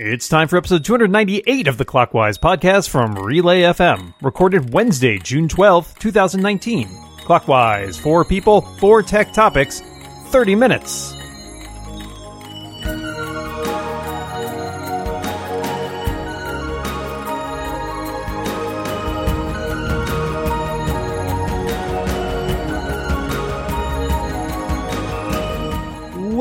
It's time for episode 298 of the Clockwise podcast from Relay FM, recorded Wednesday, June 12th, 2019. Clockwise, four people, four tech topics, 30 minutes.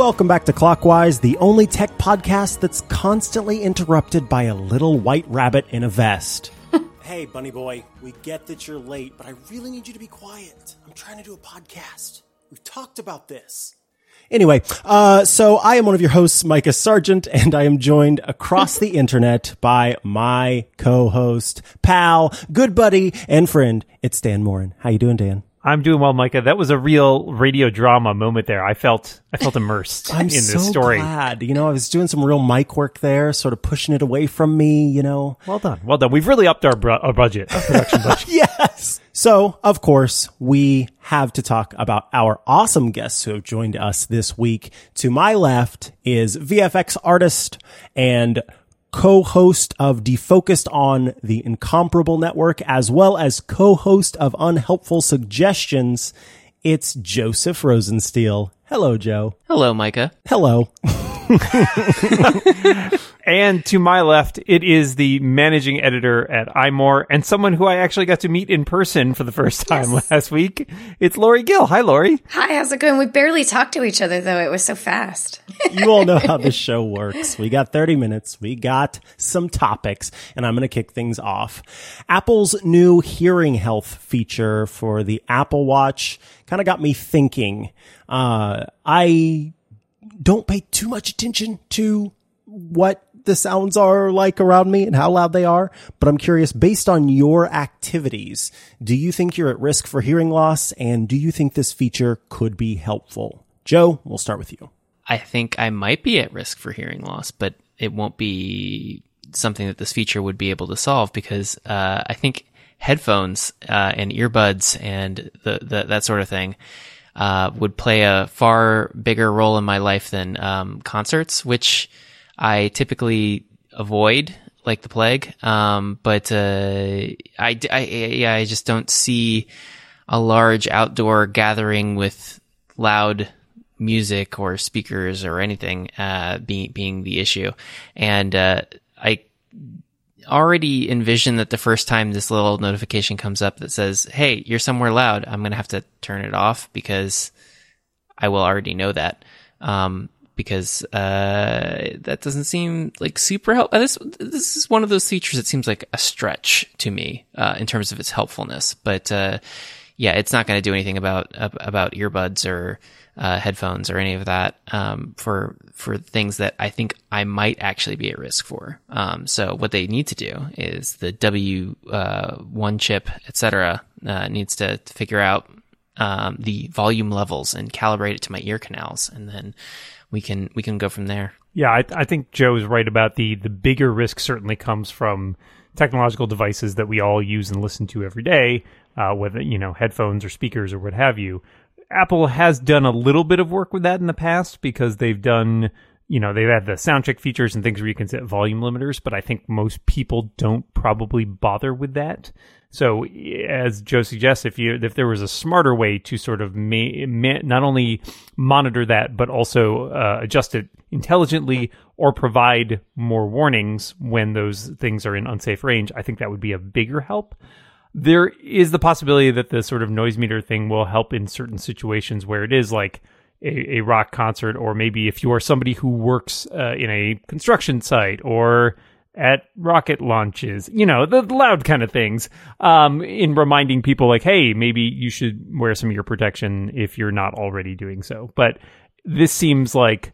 Welcome back to Clockwise, the only tech podcast that's constantly interrupted by a little white rabbit in a vest. hey, Bunny Boy, we get that you're late, but I really need you to be quiet. I'm trying to do a podcast. We've talked about this. Anyway, uh, so I am one of your hosts, Micah Sargent, and I am joined across the internet by my co-host, pal, good buddy, and friend. It's Dan Moren. How you doing, Dan? I'm doing well, Micah. That was a real radio drama moment there. I felt I felt immersed I'm in so this story. glad. You know, I was doing some real mic work there, sort of pushing it away from me, you know. Well done, well done. We've really upped our, br- our budget, our production budget. Yes. So, of course, we have to talk about our awesome guests who have joined us this week. To my left is VFX artist and co-host of Defocused on the Incomparable Network, as well as co-host of Unhelpful Suggestions. It's Joseph Rosensteel. Hello, Joe. Hello, Micah. Hello. And to my left, it is the managing editor at iMore and someone who I actually got to meet in person for the first time last week. It's Lory Gil. Hi, Lory. Hi, how's it going? We barely talked to each other though. It was so fast. you all know how this show works. We got 30 minutes. We got some topics and I'm going to kick things off. Apple's new hearing health feature for the Apple Watch kind of got me thinking. Uh, I don't pay too much attention to what the sounds are like around me and how loud they are, but I'm curious based on your activities, do you think you're at risk for hearing loss and do you think this feature could be helpful? Joe, we'll start with you. I think I might be at risk for hearing loss, but it won't be something that this feature would be able to solve because uh, I think headphones uh, and earbuds and the, the that sort of thing uh, would play a far bigger role in my life than um, concerts, which I typically avoid like the plague. Um, but uh, I, I, yeah, I just don't see a large outdoor gathering with loud music or speakers or anything uh, being being the issue. And uh, I already envision that the first time this little notification comes up that says, "Hey, you're somewhere loud," I'm gonna have to turn it off because I will already know that. Um, because uh, that doesn't seem like super help. uh, This this is one of those features that seems like a stretch to me uh, in terms of its helpfulness. But uh, yeah, it's not going to do anything about about earbuds or uh, headphones or any of that um, for for things that I think I might actually be at risk for. Um, so what they need to do is the W uh, one chip, etc., uh, needs to figure out um, the volume levels and calibrate it to my ear canals, and then we can we can go from there. Yeah, I, I think Joe is right about the the bigger risk certainly comes from technological devices that we all use and listen to every day, uh, whether you know headphones or speakers or what have you. Apple has done a little bit of work with that in the past because they've done you know they've had the sound check features and things where you can set volume limiters, but I think most people don't probably bother with that. So, as Joe suggests, if you if there was a smarter way to sort of ma- ma- not only monitor that but also uh, adjust it intelligently or provide more warnings when those things are in unsafe range, I think that would be a bigger help. There is the possibility that the sort of noise meter thing will help in certain situations where it is like a, a rock concert, or maybe if you are somebody who works uh, in a construction site or at rocket launches, you know, the loud kind of things, um, in reminding people like, hey, maybe you should wear some ear protection if you're not already doing so. But this seems like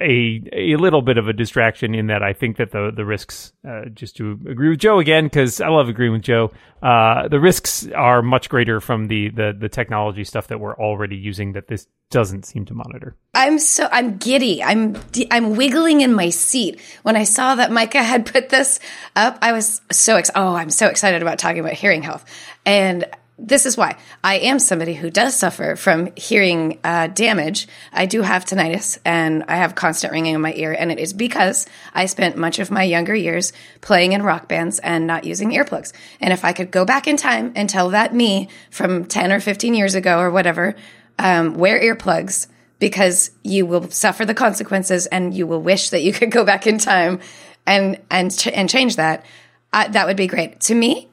a a little bit of a distraction in that I think that the the risks, uh, just to agree with Joe again, because I love agreeing with Joe, uh, the risks are much greater from the, the the technology stuff that we're already using that this doesn't seem to monitor. I'm so I'm giddy. I'm I'm wiggling in my seat when I saw that Micah had put this up. I was so ex- oh I'm so excited about talking about hearing health, and this is why I am somebody who does suffer from hearing uh, damage. I do have tinnitus and I have constant ringing in my ear, and it is because I spent much of my younger years playing in rock bands and not using earplugs. And if I could go back in time and tell that me from 10 or 15 years ago or whatever, um, wear earplugs because you will suffer the consequences and you will wish that you could go back in time and and ch- and change that. Uh, that would be great. To me,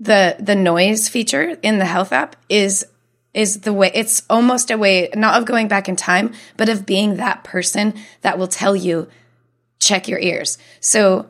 the the noise feature in the health app is is the way it's almost a way not of going back in time but of being that person that will tell you check your ears. So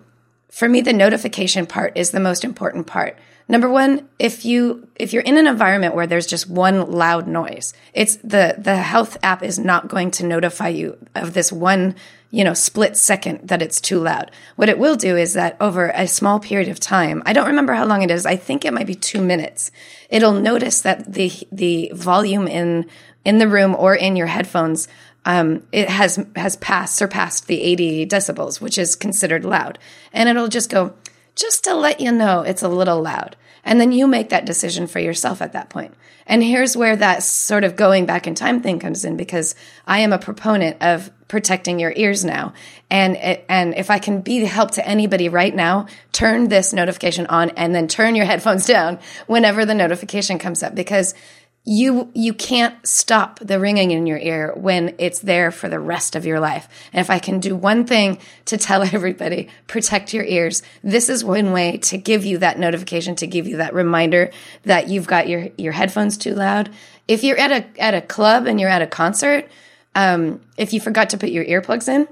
for me the notification part is the most important part number one if you if you're in an environment where there's just one loud noise it's the the health app is not going to notify you of this one you know, split second that it's too loud. What it will do is that over a small period of time, I don't remember how long it is. I think it might be two minutes. It'll notice that the, the volume in, in the room or in your headphones, um, it has, has passed, surpassed the 80 decibels, which is considered loud. And it'll just go, just to let you know it's a little loud. And then you make that decision for yourself at that point. And here's where that sort of going back in time thing comes in because I am a proponent of protecting your ears now. And it, and if I can be help to anybody right now, turn this notification on and then turn your headphones down whenever the notification comes up because you you can't stop the ringing in your ear when it's there for the rest of your life. And if I can do one thing to tell everybody, protect your ears. This is one way to give you that notification, to give you that reminder that you've got your your headphones too loud. If you're at a at a club and you're at a concert, um, if you forgot to put your earplugs in,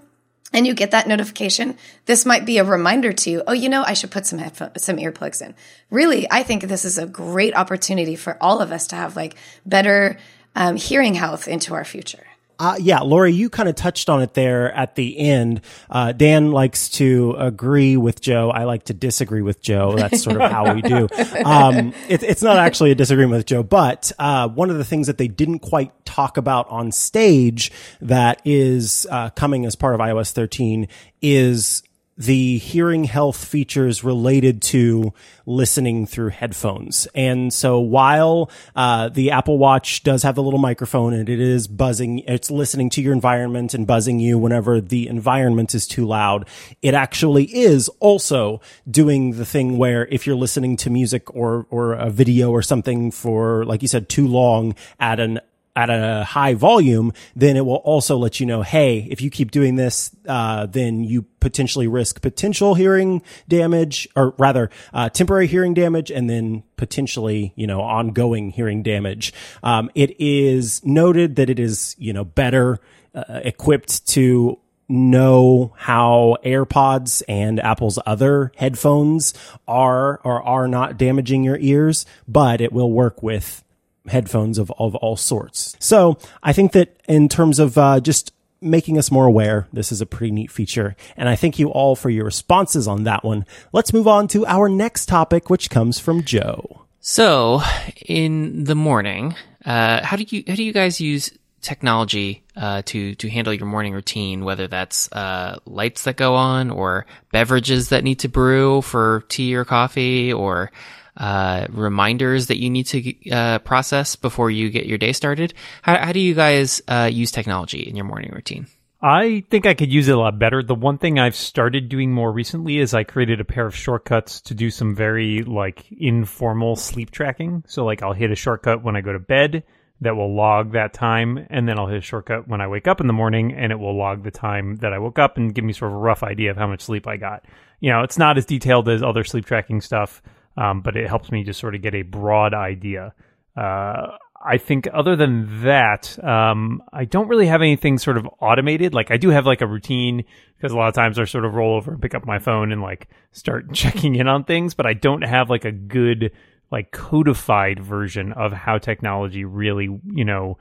and you get that notification, this might be a reminder to you, oh, you know, I should put some headphones, some earplugs in. Really, I think this is a great opportunity for all of us to have like better um, hearing health into our future. Uh, yeah, Lory, you kind of touched on it there at the end. Uh, Dan likes to agree with Joe. I like to disagree with Joe. That's sort of how we do. Um, it, it's not actually a disagreement with Joe, but uh, one of the things that they didn't quite talk about on stage that is uh, coming as part of iOS 13 is the hearing health features related to listening through headphones. And so while uh, the Apple Watch does have the little microphone and it is buzzing, it's listening to your environment and buzzing you whenever the environment is too loud, it actually is also doing the thing where if you're listening to music or, or a video or something for, like you said, too long at an at a high volume, then it will also let you know, hey, if you keep doing this, uh, then you potentially risk potential hearing damage, or rather, uh, temporary hearing damage, and then potentially, you know, ongoing hearing damage. Um, it is noted that it is, you know, better uh, equipped to know how AirPods and Apple's other headphones are or are not damaging your ears, but it will work with headphones of, of all sorts. So I think that in terms of uh, just making us more aware, this is a pretty neat feature. And I thank you all for your responses on that one. Let's move on to our next topic, which comes from Joe. So, in the morning, uh, how do you how do you guys use technology uh, to to handle your morning routine? Whether that's uh, lights that go on, or beverages that need to brew for tea or coffee, or uh, reminders that you need to uh, process before you get your day started. How, how do you guys uh, use technology in your morning routine? I think I could use it a lot better. The one thing I've started doing more recently is I created a pair of shortcuts to do some very like informal sleep tracking. So like I'll hit a shortcut when I go to bed that will log that time and then I'll hit a shortcut when I wake up in the morning and it will log the time that I woke up and give me sort of a rough idea of how much sleep I got. You know, it's not as detailed as other sleep tracking stuff um, but it helps me just sort of get a broad idea. Uh, I think other than that, um, I don't really have anything sort of automated. Like I do have like a routine because a lot of times I sort of roll over and pick up my phone and like start checking in on things, but I don't have like a good like codified version of how technology really, you know,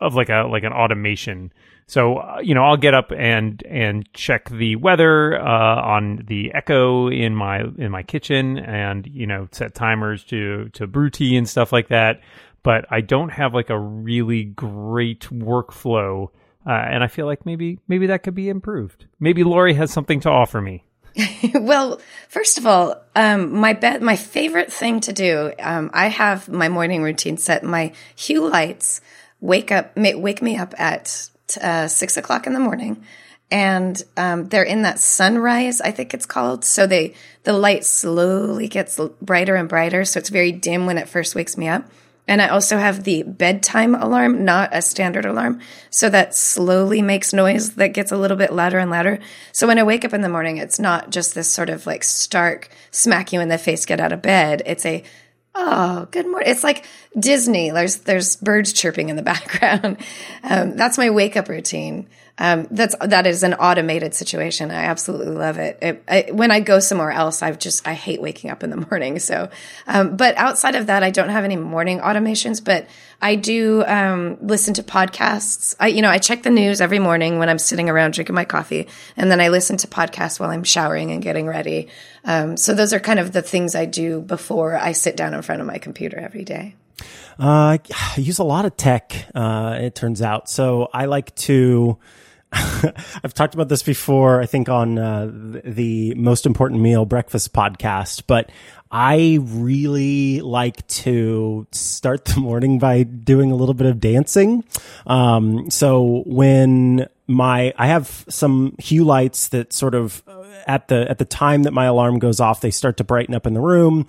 of like a like an automation so uh, you know, I'll get up and and check the weather uh, on the Echo in my in my kitchen, and you know, set timers to to brew tea and stuff like that. But I don't have like a really great workflow, uh, and I feel like maybe maybe that could be improved. Maybe Lory has something to offer me. well, first of all, um, my bed, my favorite thing to do. Um, I have my morning routine set. My hue lights wake up, wake me up at uh, six o'clock in the morning, and um, they're in that sunrise. I think it's called. So they the light slowly gets brighter and brighter. So it's very dim when it first wakes me up. And I also have the bedtime alarm, not a standard alarm. So that slowly makes noise that gets a little bit louder and louder. So when I wake up in the morning, it's not just this sort of like stark smack you in the face, get out of bed. It's a, oh, good morning. It's like Disney. There's, there's birds chirping in the background. Um, that's my wake up routine. Um, that's that is an automated situation. I absolutely love it. it I, when I go somewhere else, I've just I hate waking up in the morning. So, um, but outside of that, I don't have any morning automations. But I do um, listen to podcasts. I you know I check the news every morning when I'm sitting around drinking my coffee, and then I listen to podcasts while I'm showering and getting ready. Um, so those are kind of the things I do before I sit down in front of my computer every day. Uh, I use a lot of tech. Uh, it turns out, so I like to I've talked about this before, I think on uh, the most important meal breakfast podcast, but I really like to start the morning by doing a little bit of dancing. Um, so when my, I have some hue lights that sort of at the at the time that my alarm goes off, they start to brighten up in the room,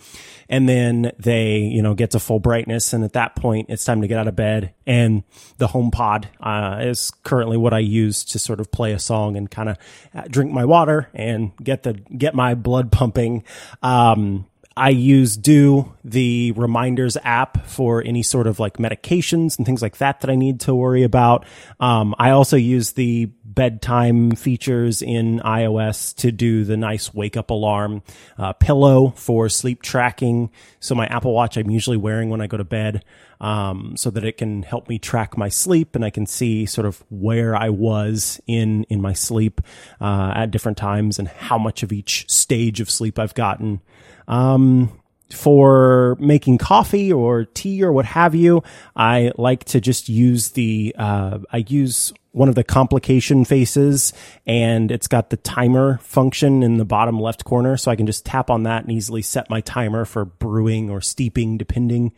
and then they you know get to full brightness, and at that point, it's time to get out of bed. And the HomePod uh, is currently what I use to sort of play a song and kind of uh, drink my water and get the get my blood pumping. Um, I use Due, the reminders app for any sort of like medications and things like that that I need to worry about. Um, I also use the bedtime features in iOS to do the nice wake up alarm, uh, pillow for sleep tracking. So my Apple Watch I'm usually wearing when I go to bed, um, so that it can help me track my sleep and I can see sort of where I was in in my sleep uh, at different times and how much of each stage of sleep I've gotten. Um, for making coffee or tea or what have you, I like to just use the, uh, I use one of the complication faces and it's got the timer function in the bottom left corner. So I can just tap on that and easily set my timer for brewing or steeping, depending.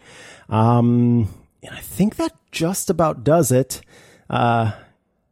Um, and I think that just about does it. Uh,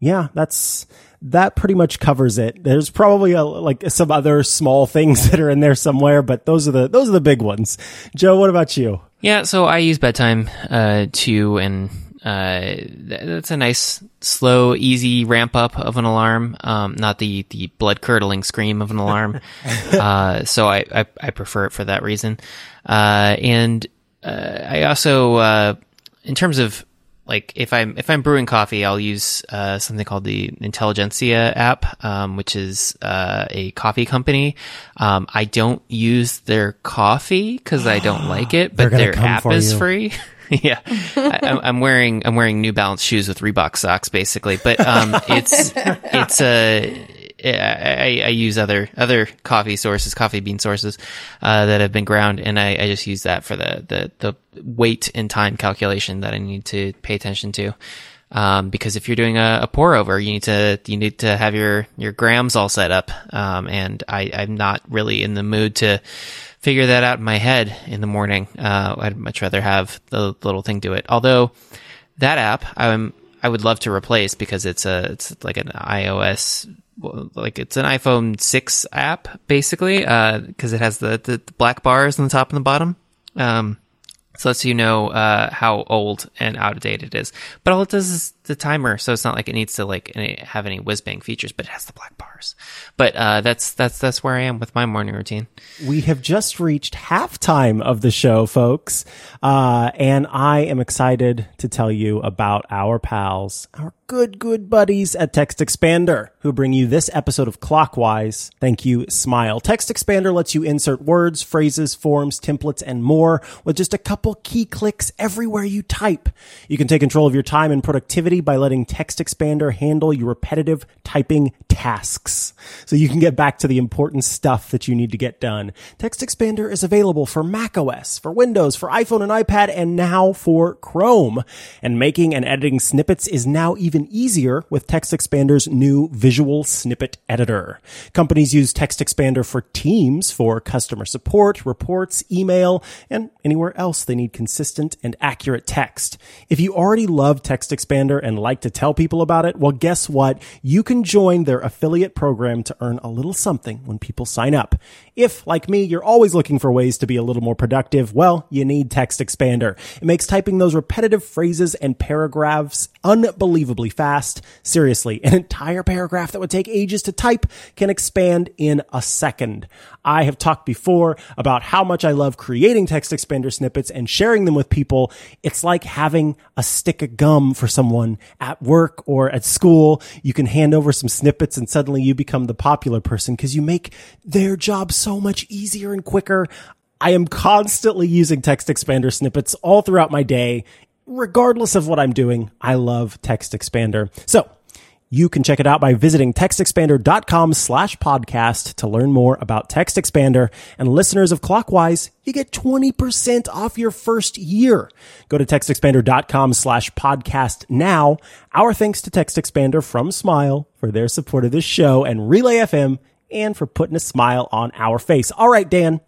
yeah, that's, that pretty much covers it. There's probably a, like some other small things that are in there somewhere, but those are the those are the big ones. Joe, what about you? Yeah, so I use bedtime uh, too, and uh, that's a nice, slow, easy ramp up of an alarm. Um, not the the blood curdling scream of an alarm. uh, so I, I, I prefer it for that reason. Uh, and uh, I also, uh, in terms of like if I'm if I'm brewing coffee, I'll use uh, something called the Intelligentsia app, um, which is uh, a coffee company. Um, I don't use their coffee because I don't like it, but their app is you. free. yeah, I, am wearing I'm wearing New Balance shoes with Reebok socks, basically. But um, it's it's a I, I, use other other coffee sources, coffee bean sources uh, that have been ground, and I, I, just use that for the, the the weight and time calculation that I need to pay attention to. Um, because if you're doing a, a, pour over, you need to you need to have your your grams all set up, um, and I, I'm not really in the mood to figure that out in my head in the morning. Uh, I'd much rather have the little thing do it. Although that app, I'm I would love to replace because it's a it's like an iOS like it's an iPhone 6 app basically because uh, it has the, the black bars on the top and the bottom. Um, so lets you know uh, how old and out of date it is. But all it does is the timer, so it's not like it needs to like have any whiz bang features, but it has the black bars. But uh, that's that's that's where I am with my morning routine. We have just reached halftime of the show, folks, uh, and I am excited to tell you about our pals, our good good buddies at Text Expander, who bring you this episode of Clockwise. Thank you, Smile. Text Expander lets you insert words, phrases, forms, templates, and more with just a couple key clicks everywhere you type. You can take control of your time and productivity by letting Text Expander handle your repetitive typing tasks so you can get back to the important stuff that you need to get done. Text Expander is available for macOS, for Windows, for iPhone and iPad, and now for Chrome. And making and editing snippets is now even easier with Text Expander's new visual snippet editor. Companies use Text Expander for Teams for customer support, reports, email, and anywhere else they need consistent and accurate text. If you already love Text Expander and like to tell people about it, well, guess what? You can join their affiliate program to earn a little something when people sign up. If, like me, you're always looking for ways to be a little more productive, well, you need Text Expander. It makes typing those repetitive phrases and paragraphs unbelievably fast. Seriously, an entire paragraph that would take ages to type can expand in a second. I have talked before about how much I love creating Text Expander snippets and sharing them with people. It's like having a stick of gum for someone at work or at school. You can hand over some snippets and suddenly you become the popular person because you make their job so much easier and quicker. I am constantly using text expander snippets all throughout my day. Regardless of what I'm doing, I love text expander. So you can check it out by visiting textexpander.com slash podcast to learn more about Text Expander. And listeners of Clockwise, you get 20% off your first year. Go to textexpander.com slash podcast now. Our thanks to Text Expander from Smile for their support of this show and Relay FM and for putting a smile on our face. All right, Dan,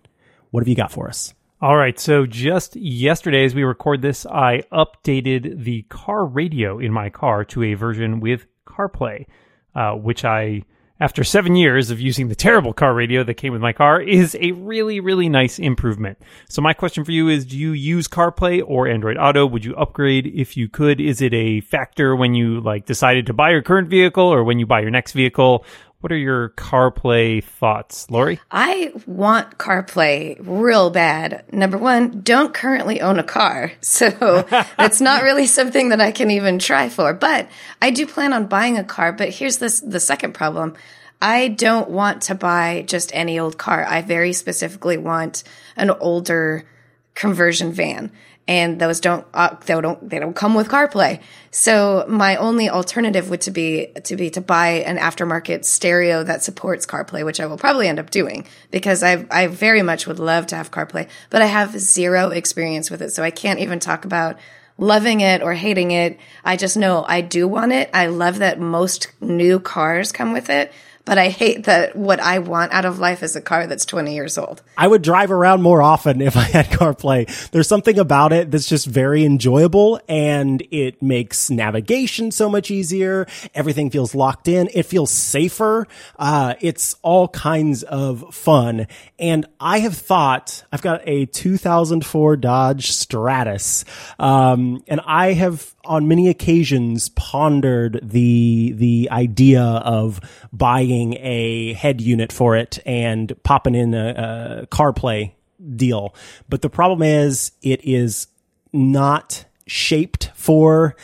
what have you got for us? All right, so just yesterday, as we record this, I updated the car radio in my car to a version with CarPlay, uh, which I, after seven years of using the terrible car radio that came with my car, is a really, really nice improvement. So my question for you is, do you use CarPlay or Android Auto? Would you upgrade if you could? Is it a factor when you like decided to buy your current vehicle or when you buy your next vehicle? What are your CarPlay thoughts, Lory? I want CarPlay real bad. Number one, don't currently own a car. So it's not really something that I can even try for, but I do plan on buying a car. But here's this, the second problem. I don't want to buy just any old car. I very specifically want an older conversion van and those don't uh, they don't they don't come with CarPlay. So my only alternative would to be to be to buy an aftermarket stereo that supports CarPlay, which I will probably end up doing because I I very much would love to have CarPlay, but I have zero experience with it, so I can't even talk about loving it or hating it. I just know I do want it. I love that most new cars come with it but I hate that what I want out of life is a car that's 20 years old. I would drive around more often if I had CarPlay. There's something about it that's just very enjoyable and it makes navigation so much easier. Everything feels locked in. It feels safer. Uh, it's all kinds of fun. And I have thought, I've got a 2004 Dodge Stratus, um, and I have on many occasions pondered the the idea of buying a head unit for it and popping in a, a CarPlay deal. But the problem is it is not shaped for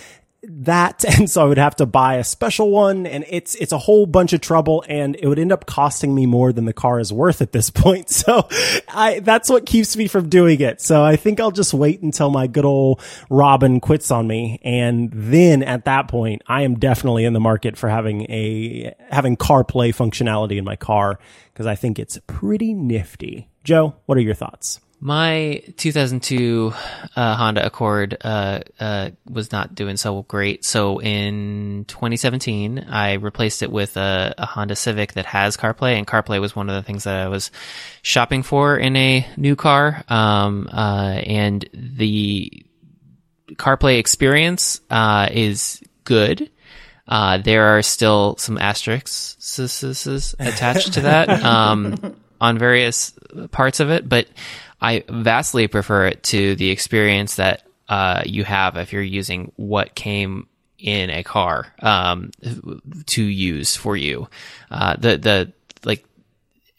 that and so I would have to buy a special one and it's it's a whole bunch of trouble and it would end up costing me more than the car is worth at this point. So I that's what keeps me from doing it. So I think I'll just wait until my good old Robin quits on me and then at that point I am definitely in the market for having a having CarPlay functionality in my car because I think it's pretty nifty. Joe, what are your thoughts? My 2002 uh, Honda Accord uh, uh, was not doing so great. So in 2017, I replaced it with a, a, Honda Civic that has CarPlay, and CarPlay was one of the things that I was shopping for in a new car. Um, uh, and the CarPlay experience uh, is good. Uh, there are still some asterisks attached to that um, on various parts of it, but I vastly prefer it to the experience that uh, you have if you're using what came in a car um, to use for you. Uh, the the like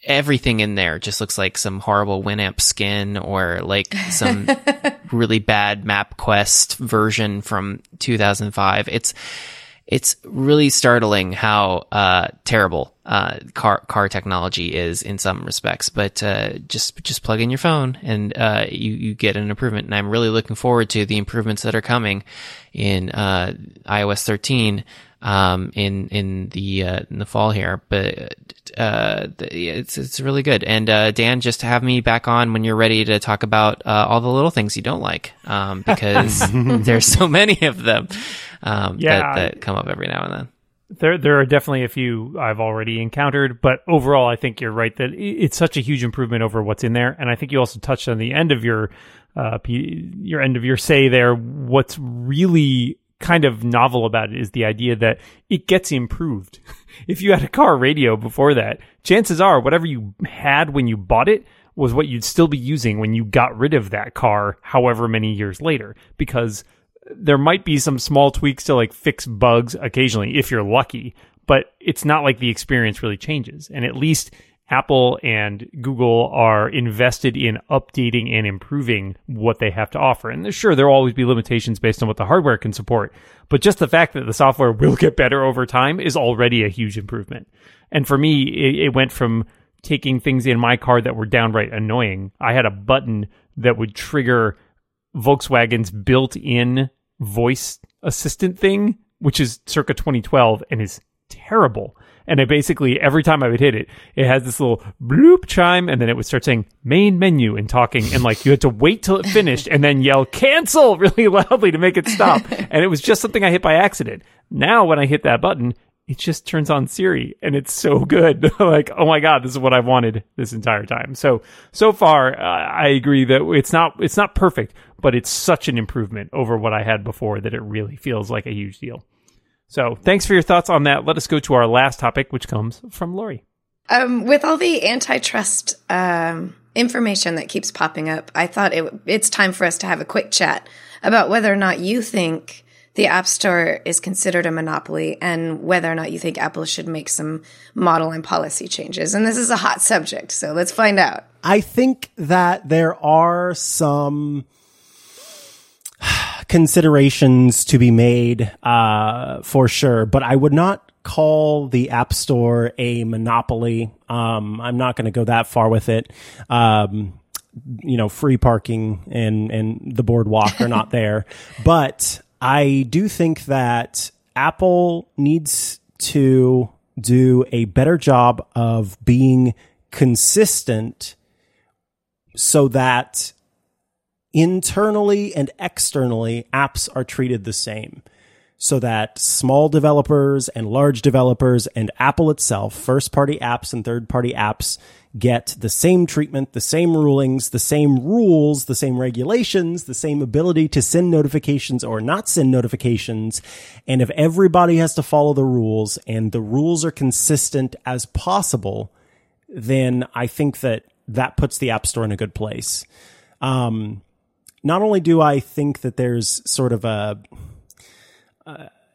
everything in there just looks like some horrible Winamp skin or like some really bad MapQuest version from 2005. It's it's really startling how uh, terrible uh, car car technology is in some respects. But uh, just just plug in your phone and uh, you you get an improvement. And I'm really looking forward to the improvements that are coming in uh, iOS 13. um, in in the uh, in the fall here. But uh, it's it's really good. And uh, Dan, just have me back on when you're ready to talk about uh, all the little things you don't like, um, because there's so many of them um, Yeah. that, that come up every now and then. There, there are definitely a few I've already encountered, but overall, I think you're right that it's such a huge improvement over what's in there. And I think you also touched on the end of your, uh, your end of your say there. What's really kind of novel about it is the idea that it gets improved. if you had a car radio before that, chances are whatever you had when you bought it was what you'd still be using when you got rid of that car, however many years later, because there might be some small tweaks to like fix bugs occasionally if you're lucky, but it's not like the experience really changes. And at least Apple and Google are invested in updating and improving what they have to offer. And sure, there'll always be limitations based on what the hardware can support, but just the fact that the software will get better over time is already a huge improvement. And for me, it, it went from taking things in my car that were downright annoying. I had a button that would trigger Volkswagen's built-in voice assistant thing, which is circa 2012 and is terrible. And I basically every time I would hit it, it has this little bloop chime, and then it would start saying main menu and talking, and like you had to wait till it finished and then yell cancel really loudly to make it stop. and it was just something I hit by accident. Now when I hit that button, it just turns on Siri and it's so good. like, oh my God, this is what I've wanted this entire time. So, so far, uh, I agree that it's not, it's not perfect, but it's such an improvement over what I had before that it really feels like a huge deal. So thanks for your thoughts on that. Let us go to our last topic, which comes from Lory. Um, with all the antitrust um, information that keeps popping up, I thought it, it's time for us to have a quick chat about whether or not you think the App Store is considered a monopoly and whether or not you think Apple should make some model and policy changes. And this is a hot subject, so let's find out. I think that there are some considerations to be made uh, for sure, but I would not call the App Store a monopoly. Um, I'm not going to go that far with it. Um, you know, free parking and and the boardwalk are not there, but I do think that Apple needs to do a better job of being consistent so that internally and externally apps are treated the same. So that small developers and large developers and Apple itself, first party apps and third party apps get the same treatment, the same rulings, the same rules, the same regulations, the same ability to send notifications or not send notifications. And if everybody has to follow the rules and the rules are consistent as possible, then I think that that puts the App Store in a good place. Um, not only do I think that there's sort of a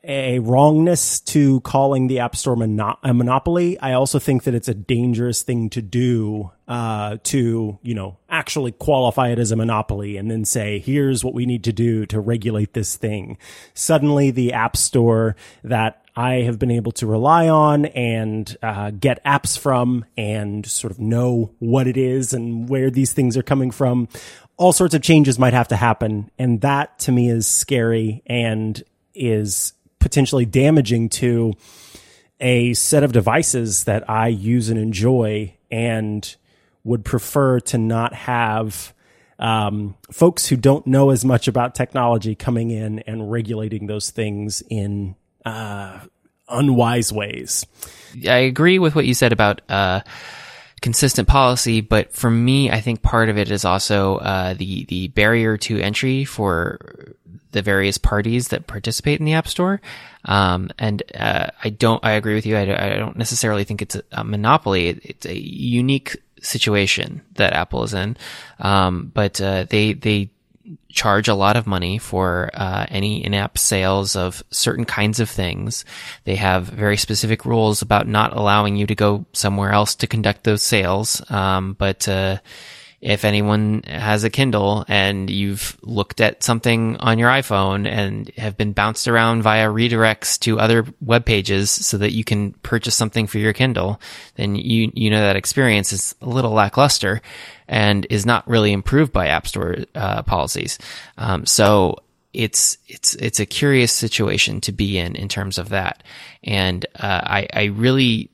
a wrongness to calling the App Store mono- a monopoly. I also think that it's a dangerous thing to do uh, to, you know, actually qualify it as a monopoly and then say, here's what we need to do to regulate this thing. Suddenly, the App Store that I have been able to rely on and uh, get apps from and sort of know what it is and where these things are coming from. All sorts of changes might have to happen. And that to me is scary and is potentially damaging to a set of devices that I use and enjoy and would prefer to not have um, folks who don't know as much about technology coming in and regulating those things in uh, unwise ways. I agree with what you said about uh, consistent policy, but for me, I think part of it is also uh, the the barrier to entry for the various parties that participate in the App Store. Um, and uh, I don't. I agree with you. I, I don't necessarily think it's a, monopoly. It, it's a unique situation that Apple is in, um, but uh, they they charge a lot of money for uh, any in-app sales of certain kinds of things. They have very specific rules about not allowing you to go somewhere else to conduct those sales. Um, but uh, if anyone has a Kindle and you've looked at something on your iPhone and have been bounced around via redirects to other web pages so that you can purchase something for your Kindle, then you you know that experience is a little lackluster and is not really improved by App Store uh, policies. Um, so it's it's it's a curious situation to be in in terms of that, and uh, I I really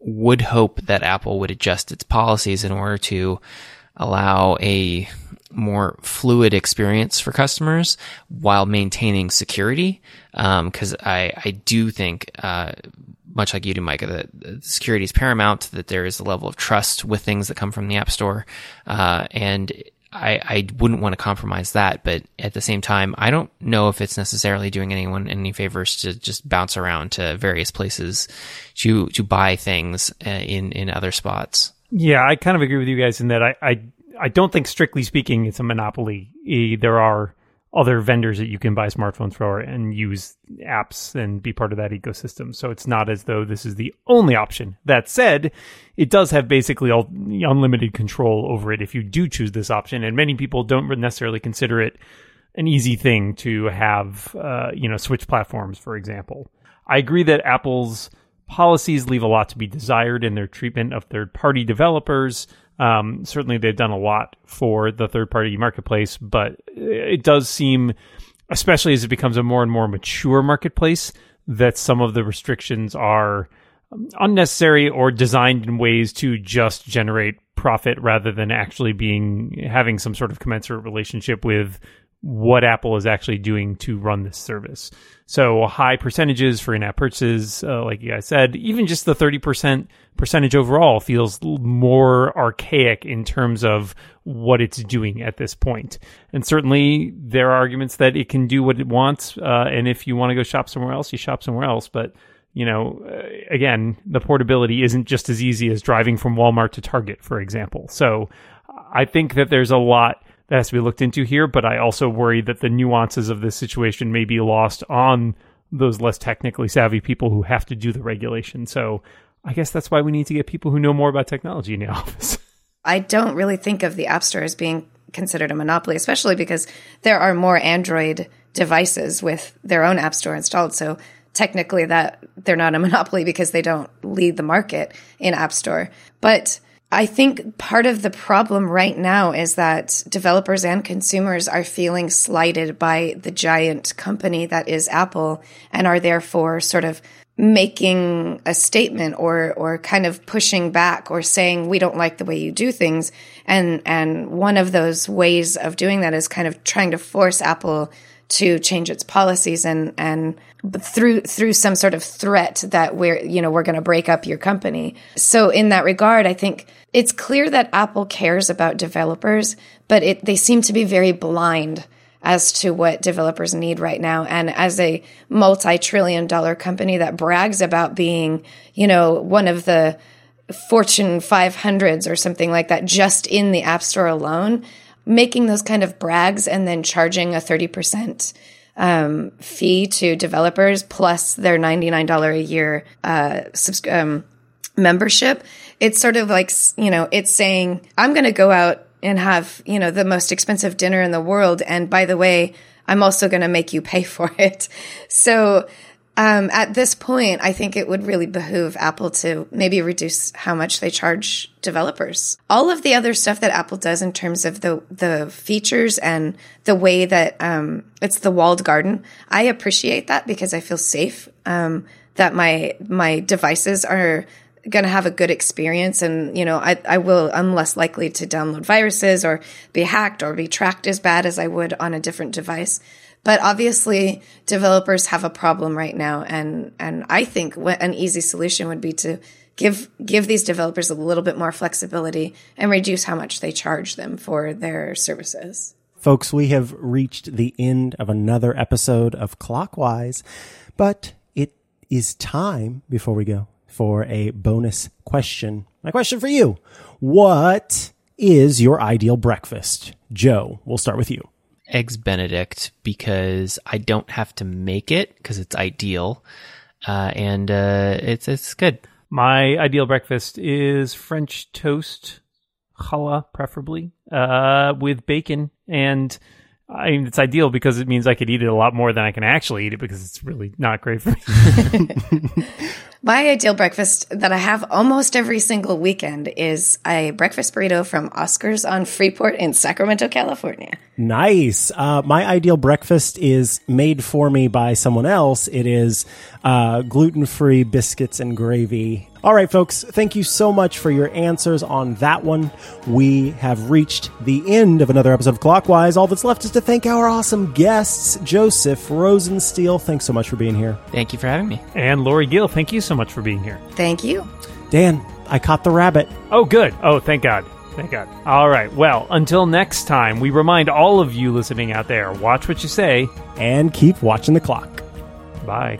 would hope that Apple would adjust its policies in order to allow a more fluid experience for customers while maintaining security. Because um, I I do think. Uh, much like you do, Micah, that security is paramount, that there is a level of trust with things that come from the App Store. Uh, and I, I wouldn't want to compromise that, but at the same time, I don't know if it's necessarily doing anyone any favors to just bounce around to various places to to buy things uh, in in other spots. Yeah, I kind of agree with you guys in that I I, I don't think strictly speaking it's a monopoly. There are other vendors that you can buy smartphones for and use apps and be part of that ecosystem. So it's not as though this is the only option. That said, it does have basically all, unlimited control over it if you do choose this option. And many people don't necessarily consider it an easy thing to have, uh, you know, switch platforms, for example. I agree that Apple's policies leave a lot to be desired in their treatment of third party developers. Um, certainly, they've done a lot for the third party marketplace, but it does seem, especially as it becomes a more and more mature marketplace, that some of the restrictions are unnecessary or designed in ways to just generate profit rather than actually being having some sort of commensurate relationship with what Apple is actually doing to run this service. So high percentages for in-app purchases, uh, like you guys said, even just the 30% percentage overall feels more archaic in terms of what it's doing at this point. And certainly there are arguments that it can do what it wants. Uh, and if you want to go shop somewhere else, you shop somewhere else. But you know, uh, again, the portability isn't just as easy as driving from Walmart to Target, for example. So I think that there's a lot that has to be looked into here, but I also worry that the nuances of this situation may be lost on those less technically savvy people who have to do the regulation. So I guess that's why we need to get people who know more about technology in the office. I don't really think of the App Store as being considered a monopoly, especially because there are more Android devices with their own App Store installed. So technically that they're not a monopoly because they don't lead the market in App Store. But I think part of the problem right now is that developers and consumers are feeling slighted by the giant company that is Apple and are therefore sort of making a statement or or kind of pushing back or saying we don't like the way you do things. And and one of those ways of doing that is kind of trying to force Apple to change its policies and and through through some sort of threat that we're you know we're going to break up your company. So in that regard, I think it's clear that Apple cares about developers, but it they seem to be very blind as to what developers need right now. And as a multi-trillion dollar company that brags about being, you know, one of the Fortune 500s or something like that just in the App Store alone, making those kind of brags and then charging a 30% um, fee to developers plus their $99 a year uh, subs- um, membership. It's sort of like, you know, it's saying, I'm going to go out and have, you know, the most expensive dinner in the world. And by the way, I'm also going to make you pay for it. So um, at this point, I think it would really behoove Apple to maybe reduce how much they charge developers. All of the other stuff that Apple does in terms of the the features and the way that um, it's the walled garden, I appreciate that because I feel safe um, that my my devices are going to have a good experience and you know I, I will i'm less likely to download viruses or be hacked or be tracked as bad as i would on a different device but obviously, developers have a problem right now, and and I think an easy solution would be to give give these developers a little bit more flexibility and reduce how much they charge them for their services. Folks, we have reached the end of another episode of Clockwise, but it is time before we go for a bonus question. My question for you. What is your ideal breakfast? Joe, we'll start with you eggs Benedict because I don't have to make it because it's ideal, uh, and uh, it's it's good. My ideal breakfast is French toast, challah preferably, uh, with bacon, and I mean it's ideal because it means I could eat it a lot more than I can actually eat it because it's really not great for me. My ideal breakfast that I have almost every single weekend is a breakfast burrito from Oscar's on Freeport in Sacramento, California. Nice. Uh, my ideal breakfast is made for me by someone else. It is uh, gluten free biscuits and gravy. All right, folks, thank you so much for your answers on that one. We have reached the end of another episode of Clockwise. All that's left is to thank our awesome guests, Joseph Rosensteel. Thanks so much for being here. Thank you for having me. And Lory Gil, thank you so much for being here. Thank you. Dan, I caught the rabbit. Oh, good. Oh, thank God. Thank God. All right. Well, until next time, we remind all of you listening out there watch what you say. And keep watching the clock. Bye.